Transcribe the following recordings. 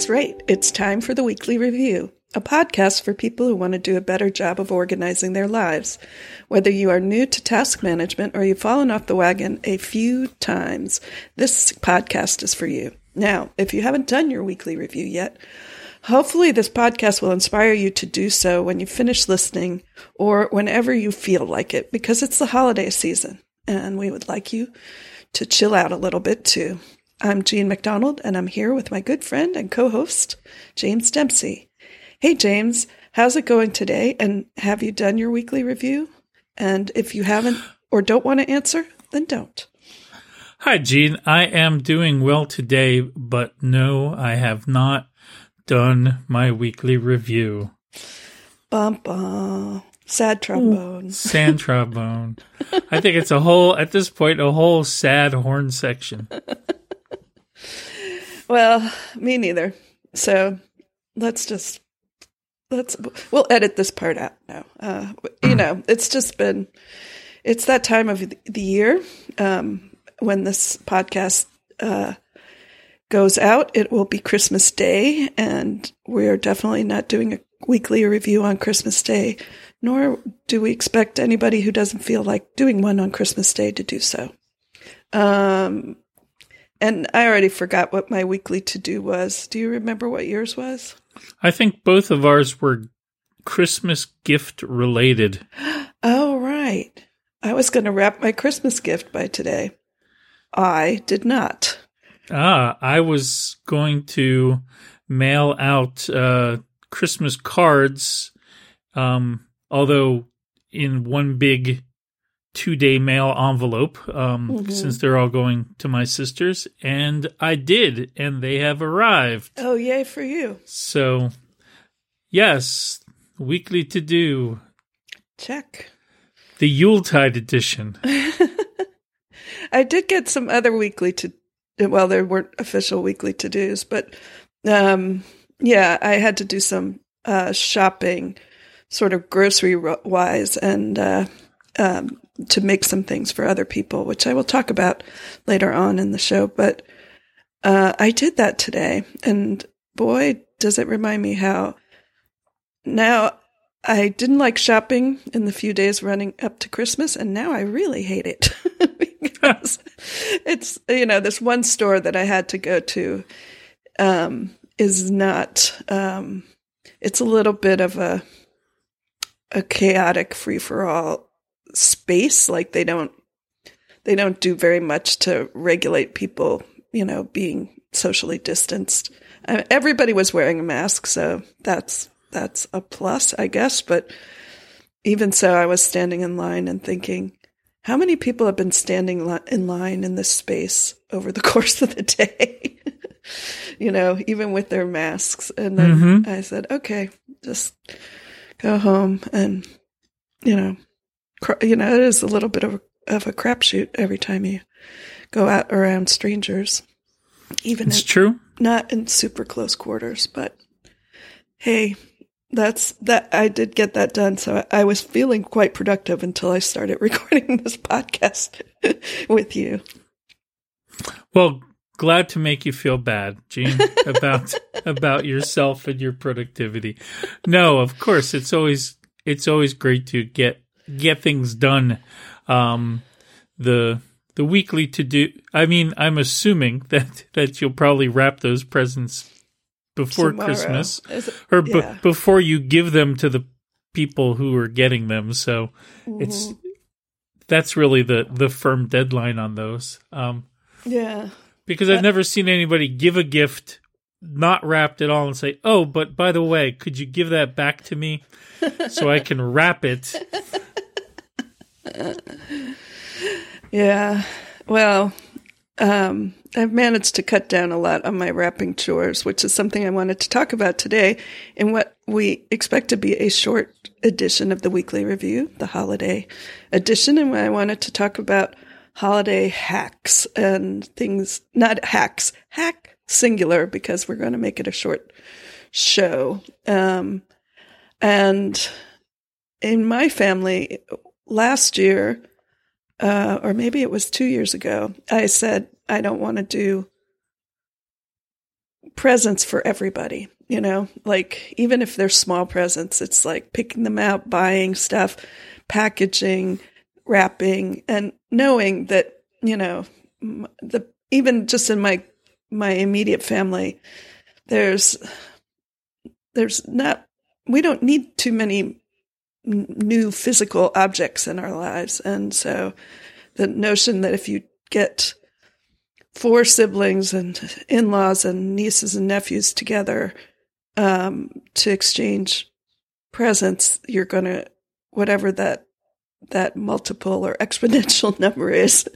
That's right. It's time for the weekly review, a podcast for people who want to do a better job of organizing their lives. Whether you are new to task management or you've fallen off the wagon a few times, this podcast is for you. Now, if you haven't done your weekly review yet, hopefully this podcast will inspire you to do so when you finish listening or whenever you feel like it, because it's the holiday season and we would like you to chill out a little bit too. I'm Jean MacDonald, and I'm here with my good friend and co host, James Dempsey. Hey, James, how's it going today? And have you done your weekly review? And if you haven't or don't want to answer, then don't. Hi, Jean. I am doing well today, but no, I have not done my weekly review. Bum bum. Sad trombone. Sad trombone. I think it's a whole, at this point, a whole sad horn section. Well, me neither. So let's just let's we'll edit this part out now. Uh, you know, it's just been it's that time of the year um, when this podcast uh, goes out. It will be Christmas Day, and we're definitely not doing a weekly review on Christmas Day. Nor do we expect anybody who doesn't feel like doing one on Christmas Day to do so. Um, and I already forgot what my weekly to do was. Do you remember what yours was? I think both of ours were Christmas gift related. Oh, right. I was going to wrap my Christmas gift by today. I did not. Ah, I was going to mail out uh, Christmas cards, um, although in one big two day mail envelope um, mm-hmm. since they're all going to my sisters. And I did, and they have arrived. Oh, yay for you. So, yes, weekly to do. Check. The Yuletide edition. I did get some other weekly to well, there weren't official weekly to dos, but um, yeah, I had to do some uh, shopping, sort of grocery wise, and uh, um, to make some things for other people, which I will talk about later on in the show. But uh, I did that today, and boy, does it remind me how now I didn't like shopping in the few days running up to Christmas, and now I really hate it because it's you know this one store that I had to go to um, is not. Um, it's a little bit of a a chaotic free for all space. Like they don't they don't do very much to regulate people, you know, being socially distanced. Uh, everybody was wearing a mask, so that's that's a plus, I guess. But even so, I was standing in line and thinking, how many people have been standing li- in line in this space over the course of the day? you know, even with their masks. And then mm-hmm. I said, okay, just go home and, you know, you know, it is a little bit of a, of a crapshoot every time you go out around strangers. Even it's true, not in super close quarters, but hey, that's that. I did get that done, so I, I was feeling quite productive until I started recording this podcast with you. Well, glad to make you feel bad, Jean, about about yourself and your productivity. No, of course, it's always it's always great to get get things done. Um, the the weekly to do. I mean, I'm assuming that that you'll probably wrap those presents before Tomorrow. Christmas or yeah. before you give them to the people who are getting them. So mm-hmm. it's that's really the the firm deadline on those. Um, yeah, because I've never seen anybody give a gift not wrapped at all and say, "Oh, but by the way, could you give that back to me so I can wrap it?" yeah. Well, um, I've managed to cut down a lot on my wrapping chores, which is something I wanted to talk about today in what we expect to be a short edition of the weekly review, the holiday edition. And I wanted to talk about holiday hacks and things, not hacks, hack singular, because we're going to make it a short show. Um, and in my family, last year, uh, or maybe it was two years ago, I said, I don't want to do presents for everybody. You know, like even if they're small presents, it's like picking them out, buying stuff, packaging, wrapping, and knowing that you know the even just in my my immediate family, there's there's not we don't need too many new physical objects in our lives, and so the notion that if you get four siblings and in-laws and nieces and nephews together um, to exchange presents, you're going to whatever that that multiple or exponential number is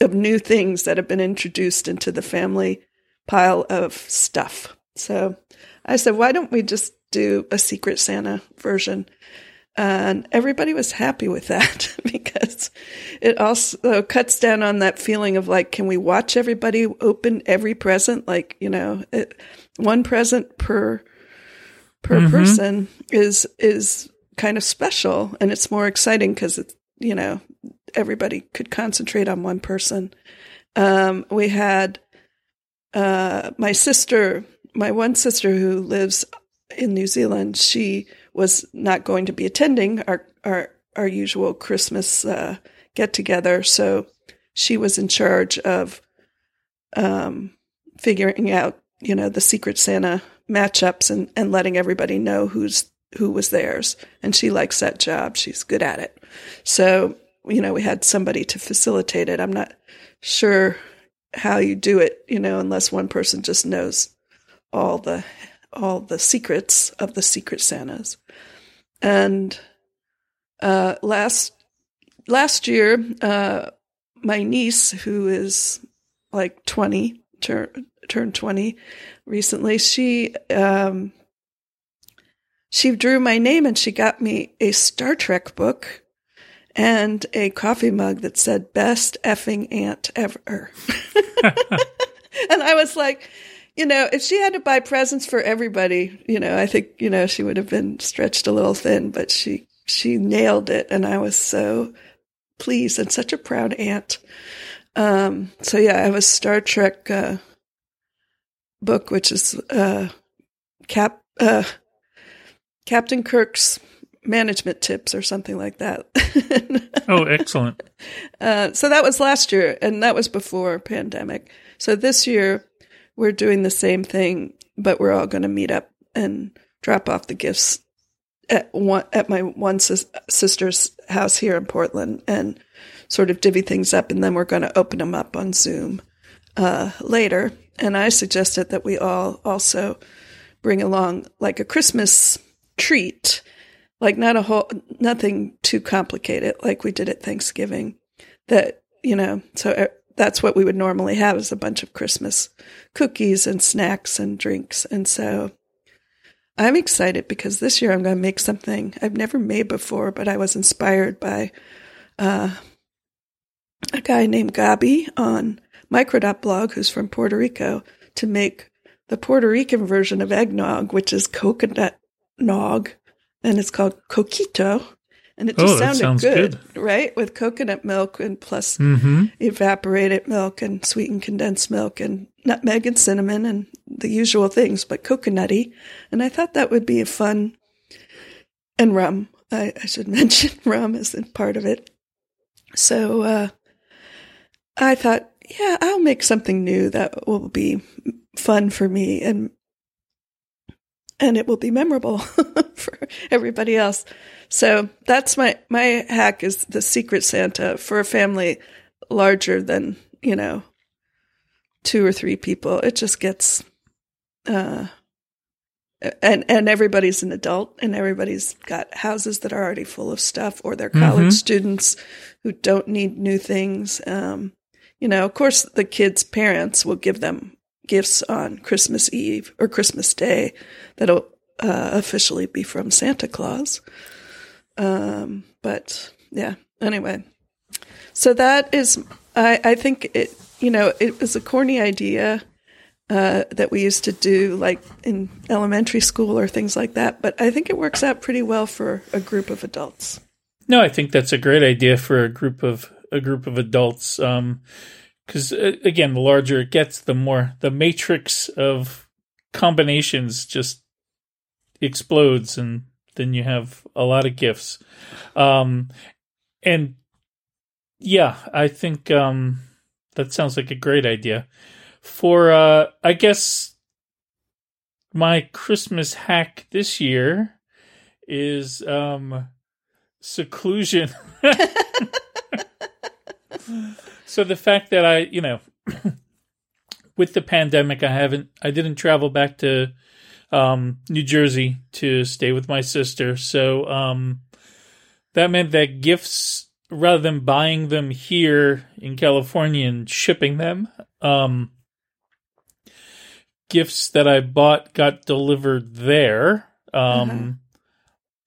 of new things that have been introduced into the family pile of stuff. So I said, why don't we just do a Secret Santa version? And everybody was happy with that because it also cuts down on that feeling of like, can we watch everybody open every present? Like, you know, it, one present per per mm-hmm. person is is kind of special and it's more exciting because it's you know everybody could concentrate on one person. Um, we had uh, my sister, my one sister who lives in New Zealand. She was not going to be attending our our our usual Christmas uh, get together, so she was in charge of um, figuring out, you know, the Secret Santa matchups and and letting everybody know who's who was theirs. And she likes that job; she's good at it. So you know, we had somebody to facilitate it. I'm not sure how you do it, you know, unless one person just knows all the all the secrets of the secret Santas. And uh, last last year, uh, my niece, who is like twenty, tur- turned twenty recently, she um, she drew my name and she got me a Star Trek book and a coffee mug that said "Best effing aunt ever." and I was like, you know, if she had to buy presents for everybody, you know, I think, you know, she would have been stretched a little thin, but she, she nailed it. And I was so pleased and such a proud aunt. Um, so yeah, I have a Star Trek, uh, book, which is, uh, Cap, uh, Captain Kirk's management tips or something like that. oh, excellent. Uh, so that was last year and that was before pandemic. So this year we're doing the same thing, but we're all going to meet up and drop off the gifts at one at my one sis- sister's house here in Portland and sort of divvy things up, and then we're going to open them up on Zoom uh, later. And I suggested that we all also bring along like a Christmas treat, like not a whole nothing too complicated, like we did at Thanksgiving. That you know, so that's what we would normally have is a bunch of Christmas cookies and snacks and drinks. And so I'm excited because this year I'm going to make something I've never made before, but I was inspired by uh, a guy named Gabi on micro.blog who's from Puerto Rico to make the Puerto Rican version of eggnog, which is coconut nog, and it's called coquito and it just oh, sounded good, good, right? With coconut milk and plus mm-hmm. evaporated milk and sweetened condensed milk and nutmeg and cinnamon and the usual things, but coconutty. And I thought that would be fun and rum. I, I should mention rum is part of it. So uh, I thought, yeah, I'll make something new that will be fun for me and and it will be memorable for everybody else. So that's my my hack is the secret Santa for a family larger than, you know, two or three people. It just gets uh and and everybody's an adult and everybody's got houses that are already full of stuff or they're college mm-hmm. students who don't need new things. Um you know, of course the kids' parents will give them gifts on Christmas Eve or Christmas Day that'll uh, officially be from Santa Claus. Um, but yeah, anyway. So that is, I, I think it, you know, it was a corny idea uh, that we used to do like in elementary school or things like that, but I think it works out pretty well for a group of adults. No, I think that's a great idea for a group of a group of adults. Um, because uh, again, the larger it gets, the more the matrix of combinations just explodes and then you have a lot of gifts. Um, and yeah, I think um, that sounds like a great idea. For uh, I guess my Christmas hack this year is um, seclusion. so the fact that I, you know, with the pandemic, I haven't, I didn't travel back to um, New Jersey to stay with my sister. So um, that meant that gifts, rather than buying them here in California and shipping them, um, gifts that I bought got delivered there. Um, uh-huh.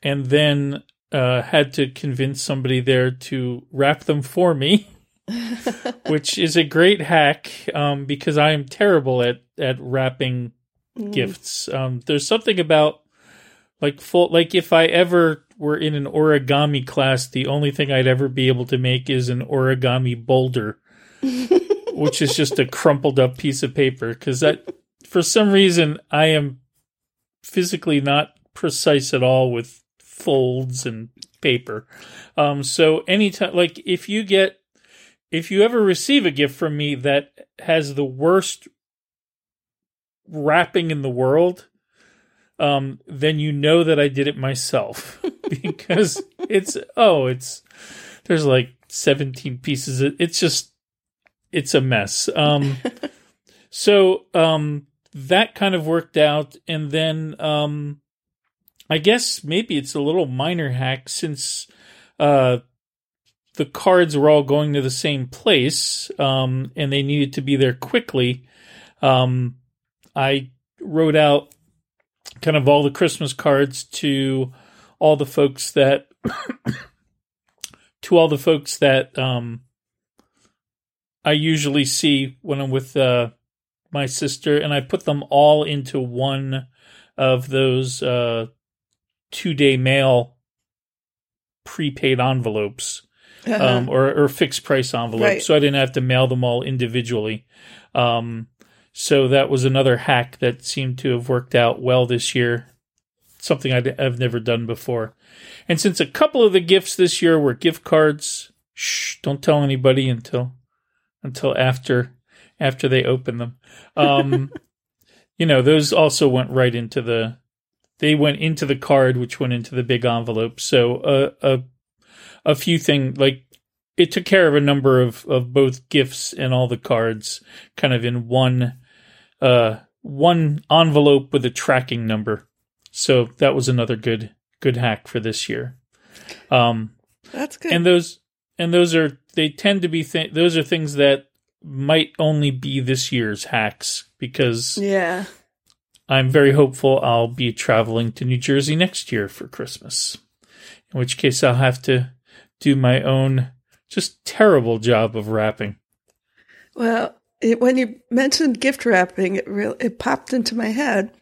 And then uh, had to convince somebody there to wrap them for me. which is a great hack um, because I am terrible at at wrapping mm. gifts. Um, there's something about like full like if I ever were in an origami class, the only thing I'd ever be able to make is an origami boulder, which is just a crumpled up piece of paper. Because that, for some reason, I am physically not precise at all with folds and paper. Um, so anytime, like if you get, if you ever receive a gift from me that has the worst wrapping in the world, um, then you know that I did it myself because it's oh, it's there's like 17 pieces. It's just it's a mess. Um, so um, that kind of worked out, and then um, I guess maybe it's a little minor hack since uh, the cards were all going to the same place, um, and they needed to be there quickly. Um, I wrote out kind of all the Christmas cards to all the folks that to all the folks that um, I usually see when I'm with uh, my sister, and I put them all into one of those uh, two day mail prepaid envelopes uh-huh. um, or, or fixed price envelopes, right. so I didn't have to mail them all individually. Um, so that was another hack that seemed to have worked out well this year. Something i have never done before. And since a couple of the gifts this year were gift cards, shh, don't tell anybody until until after after they open them. Um, you know, those also went right into the they went into the card, which went into the big envelope. So uh, a a few things like it took care of a number of of both gifts and all the cards, kind of in one uh, one envelope with a tracking number. So that was another good good hack for this year. Um, That's good. And those and those are they tend to be th- those are things that might only be this year's hacks because yeah. I'm very hopeful I'll be traveling to New Jersey next year for Christmas. In which case I'll have to do my own just terrible job of wrapping. Well, it, when you mentioned gift wrapping, it really it popped into my head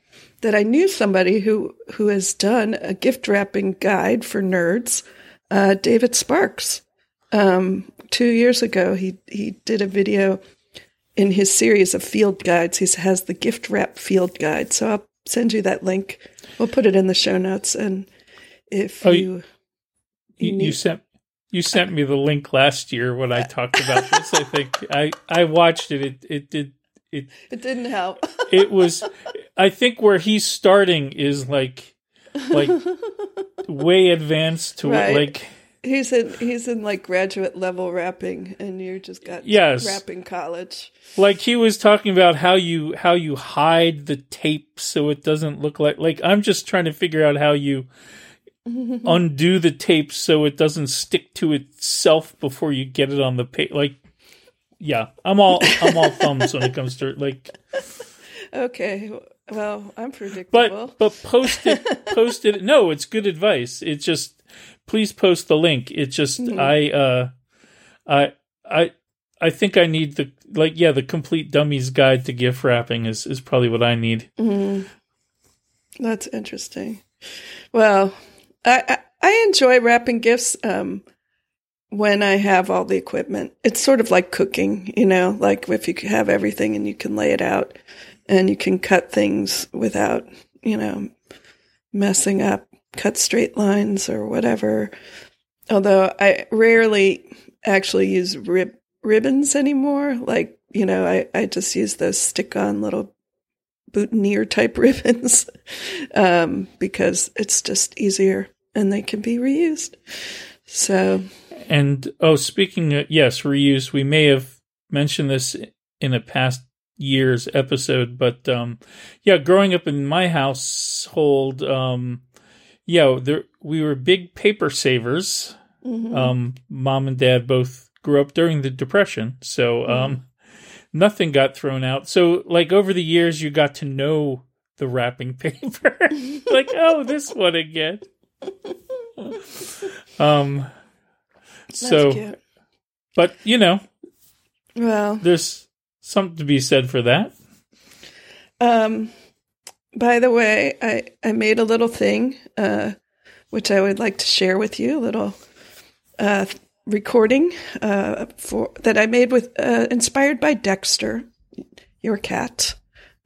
that I knew somebody who who has done a gift wrapping guide for nerds. Uh, David Sparks. Um, two years ago, he he did a video in his series of field guides. He has the gift wrap field guide. So I'll send you that link. We'll put it in the show notes. And if oh, you you, you, you sent you sent me the link last year when I talked about this. I think I I watched it. It it did it. It didn't help. it was. I think where he's starting is like like way advanced to right. like he's in he's in like graduate level wrapping and you just got yes. wrapping college like he was talking about how you how you hide the tape so it doesn't look like like i'm just trying to figure out how you undo the tape so it doesn't stick to itself before you get it on the page. Like, yeah, I'm all I'm all thumbs when it comes to like. Okay, well, I'm predictable. But but post it, post it. No, it's good advice. It's just please post the link. It's just mm-hmm. I uh I I I think I need the like yeah the complete dummies guide to gift wrapping is is probably what I need. Mm-hmm. That's interesting. Well, I, I, enjoy wrapping gifts um, when I have all the equipment. It's sort of like cooking, you know, like if you have everything and you can lay it out. and you can cut things without, you know, messing up, cut straight lines or whatever. Although I rarely actually use rib ribbons anymore. Like, you know, I, I just use those stick on little boutonniere type ribbons um, because it's just easier and they can be reused. So, and oh, speaking of yes, reuse, we may have mentioned this in a past year's episode, but um, yeah, growing up in my household, um, yeah, there we were big paper savers. Mm-hmm. Um, mom and dad both grew up during the depression, so mm-hmm. um, nothing got thrown out. So, like over the years, you got to know the wrapping paper. like, oh, this one again. Um, so, but you know, well, there's something to be said for that. Um, by the way, I I made a little thing, uh, which I would like to share with you. A little uh, recording uh, for that I made with uh, inspired by Dexter, your cat,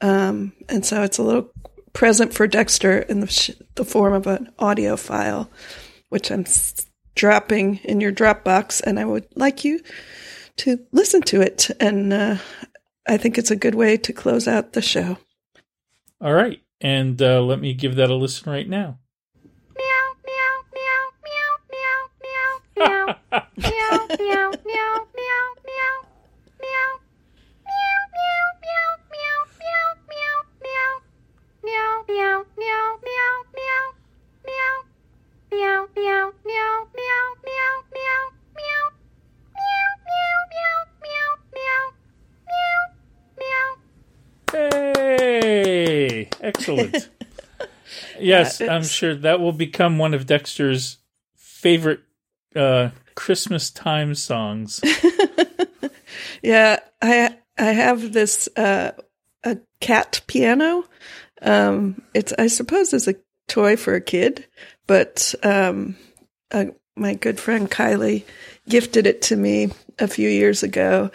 um, and so it's a little present for Dexter in the, sh- the form of an audio file, which I'm s- dropping in your Dropbox, and I would like you to listen to it. And uh, I think it's a good way to close out the show. All right, and uh, let me give that a listen right now. Meow, meow, meow, meow, meow, meow, meow, meow, meow, meow, meow, meow, meow. Hey, excellent. yes, I'm sure that will become one of Dexter's favorite uh, Christmas time songs. yeah, I I have this uh, a cat piano. Um, it's I suppose is a toy for a kid, but um, uh, my good friend Kylie gifted it to me a few years ago,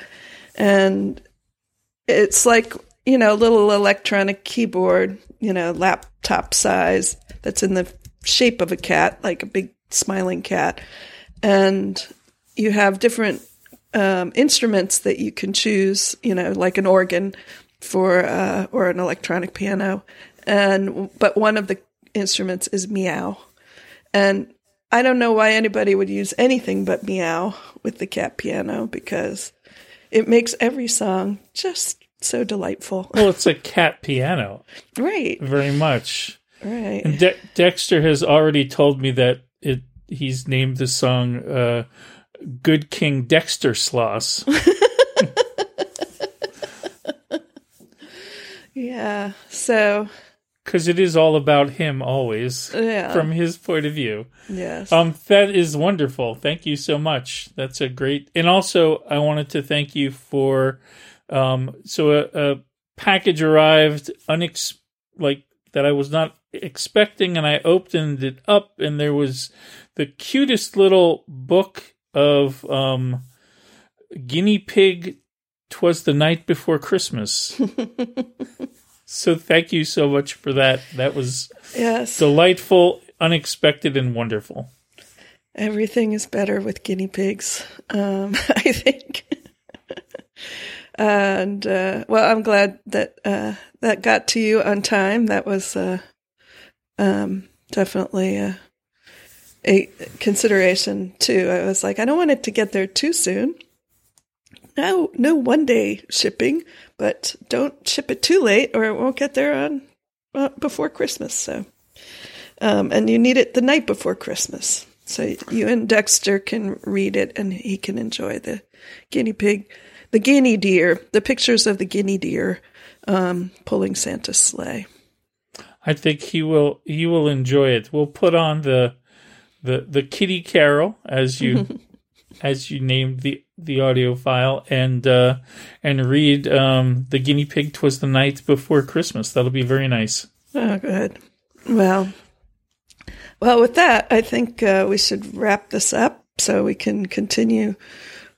and it's like you know a little electronic keyboard, you know, laptop size that's in the shape of a cat, like a big smiling cat. And you have different um, instruments that you can choose, you know, like an organ for uh, or an electronic piano, and but one of the instruments is meow, and I don't know why anybody would use anything but meow with the cat piano because it makes every song just so delightful. Well, it's a cat piano, right? Very much, right. And De- Dexter has already told me that it he's named the song uh, "Good King Dexter Sloss." yeah. So. Because it is all about him always, yeah. from his point of view. Yes. Um, that is wonderful. Thank you so much. That's a great. And also, I wanted to thank you for. Um, so a, a package arrived unex like that I was not expecting, and I opened it up, and there was the cutest little book of um, guinea pig. Twas the night before Christmas. so thank you so much for that. That was yes delightful, unexpected, and wonderful. Everything is better with guinea pigs, um, I think. and uh, well, I'm glad that uh, that got to you on time. That was uh, um, definitely a a consideration too. I was like, I don't want it to get there too soon. No, no one day shipping, but don't ship it too late or it won't get there on uh, before Christmas. So, um, and you need it the night before Christmas. So you and Dexter can read it and he can enjoy the guinea pig, the guinea deer, the pictures of the guinea deer um, pulling Santa's sleigh. I think he will he will enjoy it. We'll put on the the the Kitty Carol as you as you named the the audio file and uh, and read um, the guinea pig twas the night before Christmas. That'll be very nice. Oh, good. Well, well, with that, I think uh, we should wrap this up so we can continue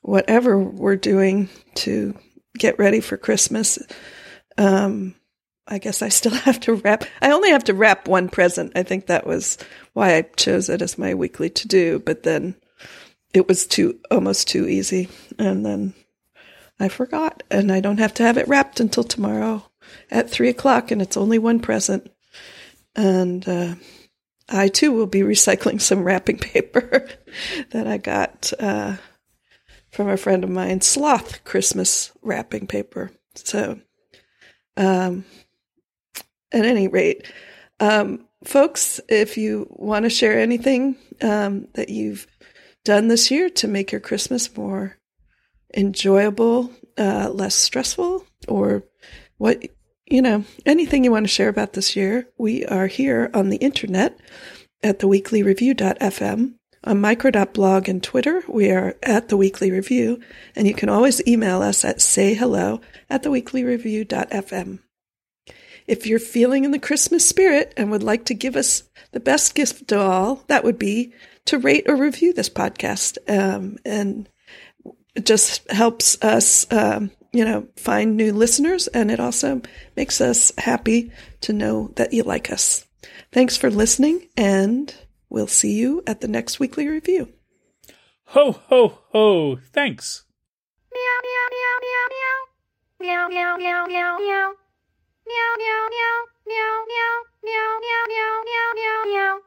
whatever we're doing to get ready for Christmas. Um, I guess I still have to wrap. I only have to wrap one present. I think that was why I chose it as my weekly to do. But then it was too almost too easy, and then I forgot, and I don't have to have it wrapped until tomorrow at three o'clock, and it's only one present. And uh, I too will be recycling some wrapping paper that I got uh, from a friend of mine, Sloth Christmas wrapping paper. So, um, at any rate, um, folks, if you want to share anything um, that you've done this year to make your Christmas more enjoyable, uh, less stressful, or what, you know, anything you want to share about this year, we are here on the internet at theweeklyreview.fm. On micro.blog and Twitter, we are at the Weekly Review, and you can always email us at sayhello at theweeklyreview.fm. If you're feeling in the Christmas spirit and would like to give us the best gift of all, that would be to rate or review this podcast. Um, and it just helps us, um, you know, find new listeners. And it also makes us happy to know that you like us. Thanks for listening, and we'll see you at the next weekly review. Ho, ho, ho. Thanks. Meow meow meow meow meow. Meow meow meow meow meow. Meow meow meow meow meow meow meow meow meow meow meow.